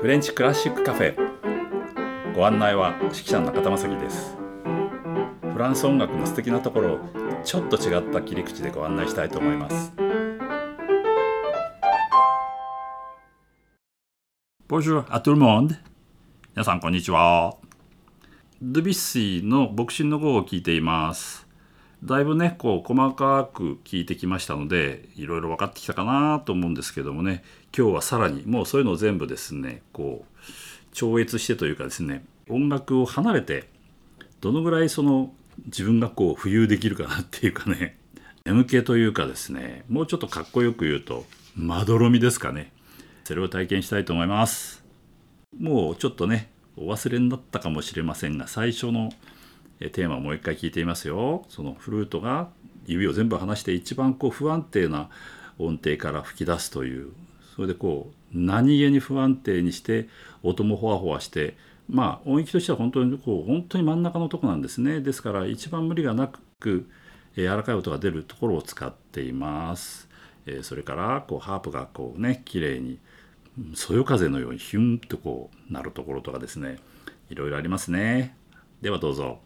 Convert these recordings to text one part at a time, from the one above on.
フレンチクラシックカフェ。ご案内は指揮者の中田正樹です。フランス音楽の素敵なところをちょっと違った切り口でご案内したいと思います。Bonjour à tout le monde 皆さんこんにちは。ドビッシーの牧師の号を聞いています。だいぶねこう細かく聞いてきましたのでいろいろ分かってきたかなと思うんですけどもね。今日はさらにもうそういうのを全部ですねこう超越してというかですね音楽を離れてどのぐらいその自分がこう浮遊できるかなっていうかね眠気というかですねもうちょっとかっこよく言うとまどろみですかね。それを体験したいと思います。もうちょっとねお忘れになったかもしれませんが最初のテーマもう一回聞いてみますよ。そのフルートが指を全部離して一番こう不安定な音程から吹き出すというそれでこう何気に不安定にして音もほわほわしてまあ音域としては本当にこう本当に真ん中のとこなんですねですから一番無理がなく柔らかい音が出るところを使っています。えそれからこうハープがこうね綺麗にそよ風のようにヒュンとこうなるところとかですねいろいろありますね。ではどうぞ。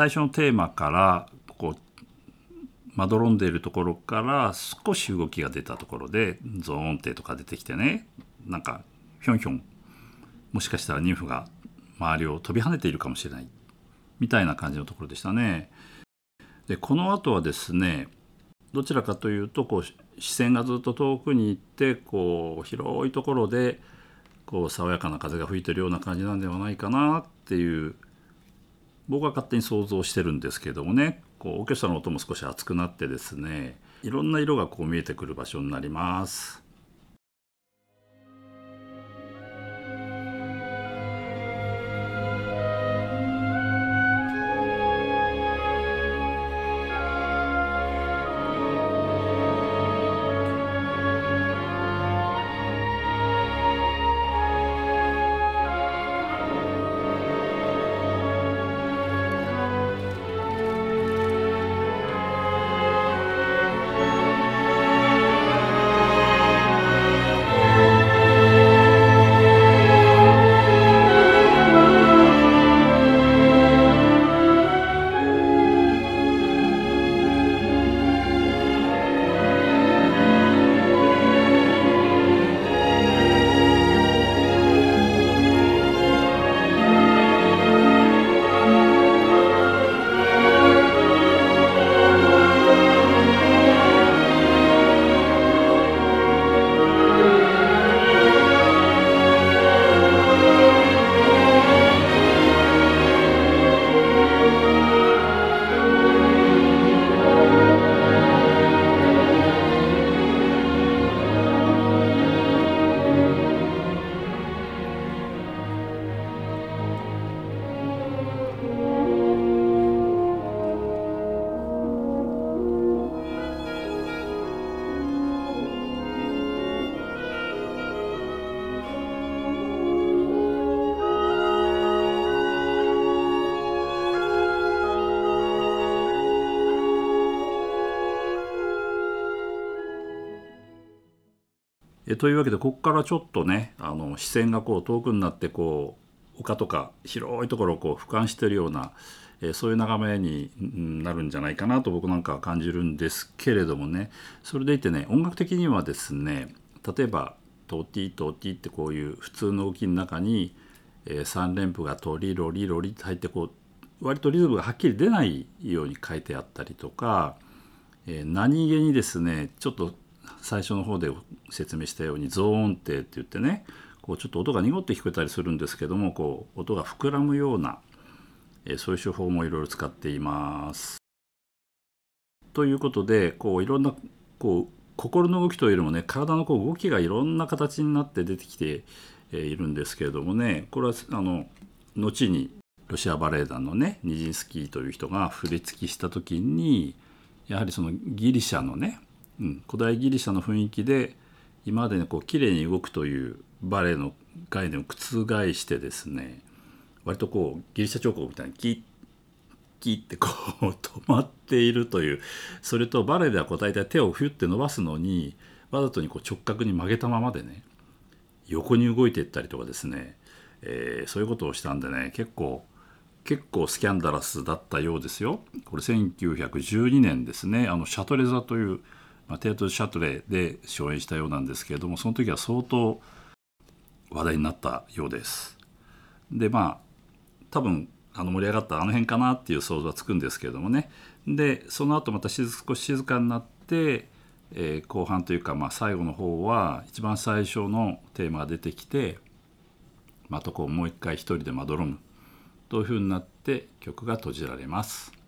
最初のテーマからこうまどろんでいるところから少し動きが出たところでゾーンってとか出てきてねなんかひょんひょんもしかしたらニンフが周りを飛び跳ねているかもしれないみたいな感じのところでしたね。でこの後はですねどちらかというとこう視線がずっと遠くに行ってこう広いところでこう爽やかな風が吹いてるような感じなんではないかなっていう僕は勝手に想像してるんですけどもねこうオーケストラの音も少し熱くなってですねいろんな色がこう見えてくる場所になります。えというわけでここからちょっとねあの視線がこう遠くになってこう丘とか広いところをこう俯瞰してるような、えそういう眺めになるんじゃないかなと僕なんかは感じるんですけれどもね。それでいてね音楽的にはですね例えばトーティートーティーってこういう普通の動きの中に、え3連符がトリロリロリって入ってこう割とリズムがはっきり出ないように書いてあったりとか、え何気にですねちょっと最初の方で説明したように増音程って言ってねこうちょっと音が濁って聞こえたりするんですけどもこう音が膨らむような、えそういう手法もいろいろ使っています。ということでこういろんなこう心の動きというよりもね体のこう動きがいろんな形になって出てきているんですけれどもねこれはあの後にロシアバレエ団のねニジンスキーという人が振り付きした時にやはりそのギリシャのねうん、古代ギリシャの雰囲気で今までねこう綺麗に動くというバレエの概念を覆してですね割とこうギリシャ彫刻みたいにキッキッってこう止まっているというそれとバレエではこう大体手をフュッて伸ばすのにわざとにこう直角に曲げたままでね横に動いていったりとかですね、えー、そういうことをしたんでね結構結構スキャンダラスだったようですよ。これ1912年ですねあのシャトレザというまあ、テアトル・シャトレで上演したようなんですけれどもその時は相当話題になったようです。でまあ多分あの盛り上がったあの辺かなっていう想像はつくんですけれどもねでその後また少し静かになって、えー、後半というか、まあ、最後の方は一番最初のテーマが出てきてまたこうもう一回一人でまどろむというふうになって曲が閉じられます。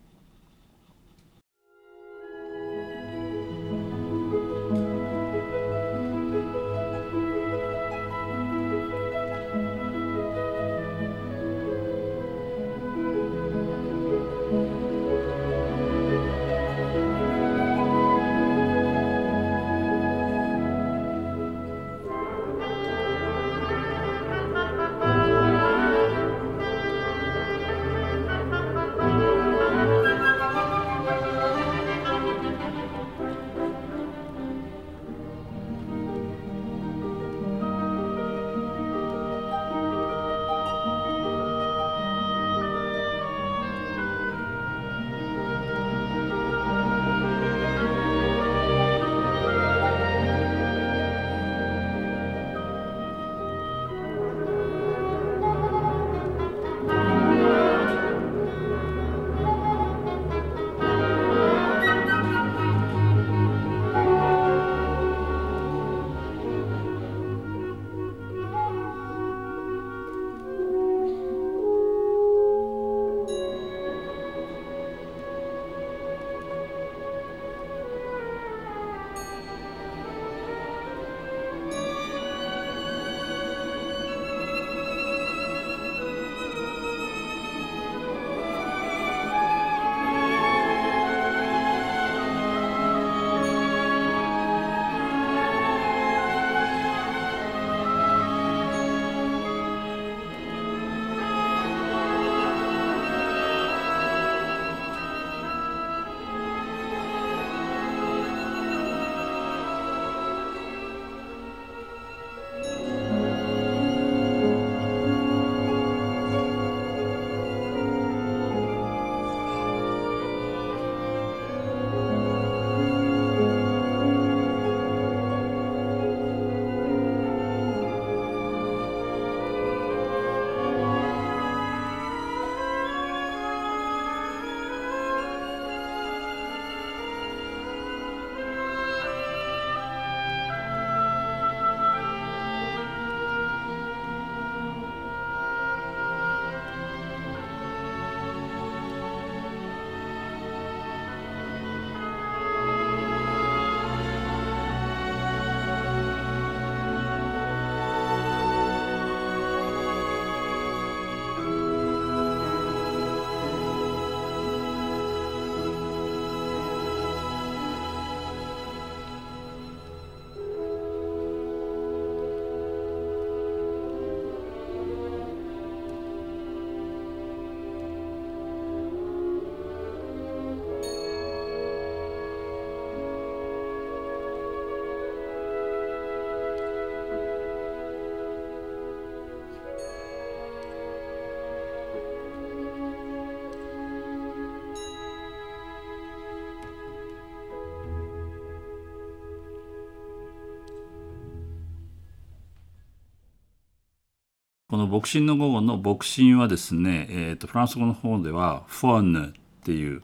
の牧師の午後の牧師はですね、えーと、フランス語の方ではフォンヌっていう、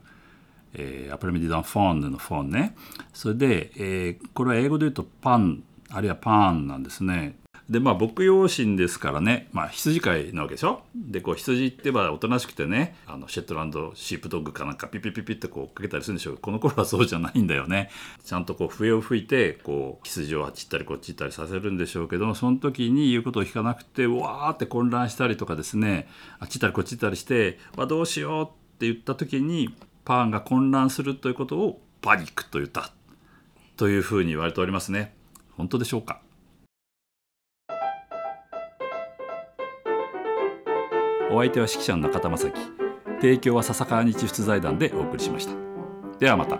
えー、アプレメディダンフォンヌのフォンね。それで、えー、これは英語で言うとパンあるいはパンなんですね。でまあ牧羊神ですからね、まあ、羊飼いなわけでしょ？でこう羊ってばおとなしくてねあのシェットランドシープドッグかなんかピピピピってこうかけたりするんでしょう。この頃はそうじゃないんだよね。ちゃんとこう笛を吹いてこう羊をあっち行ったりこっち行ったりさせるんでしょうけどその時に言うことを聞かなくてわーって混乱したりとかですねあっち行ったりこっち行ったりしてわどうしようって言った時にパンが混乱するということをパニックと言った。というふうに言われておりますね。本当でしょうか？お相手は指揮者の中田正樹。提供は笹川日出財団でお送りしました。ではまた。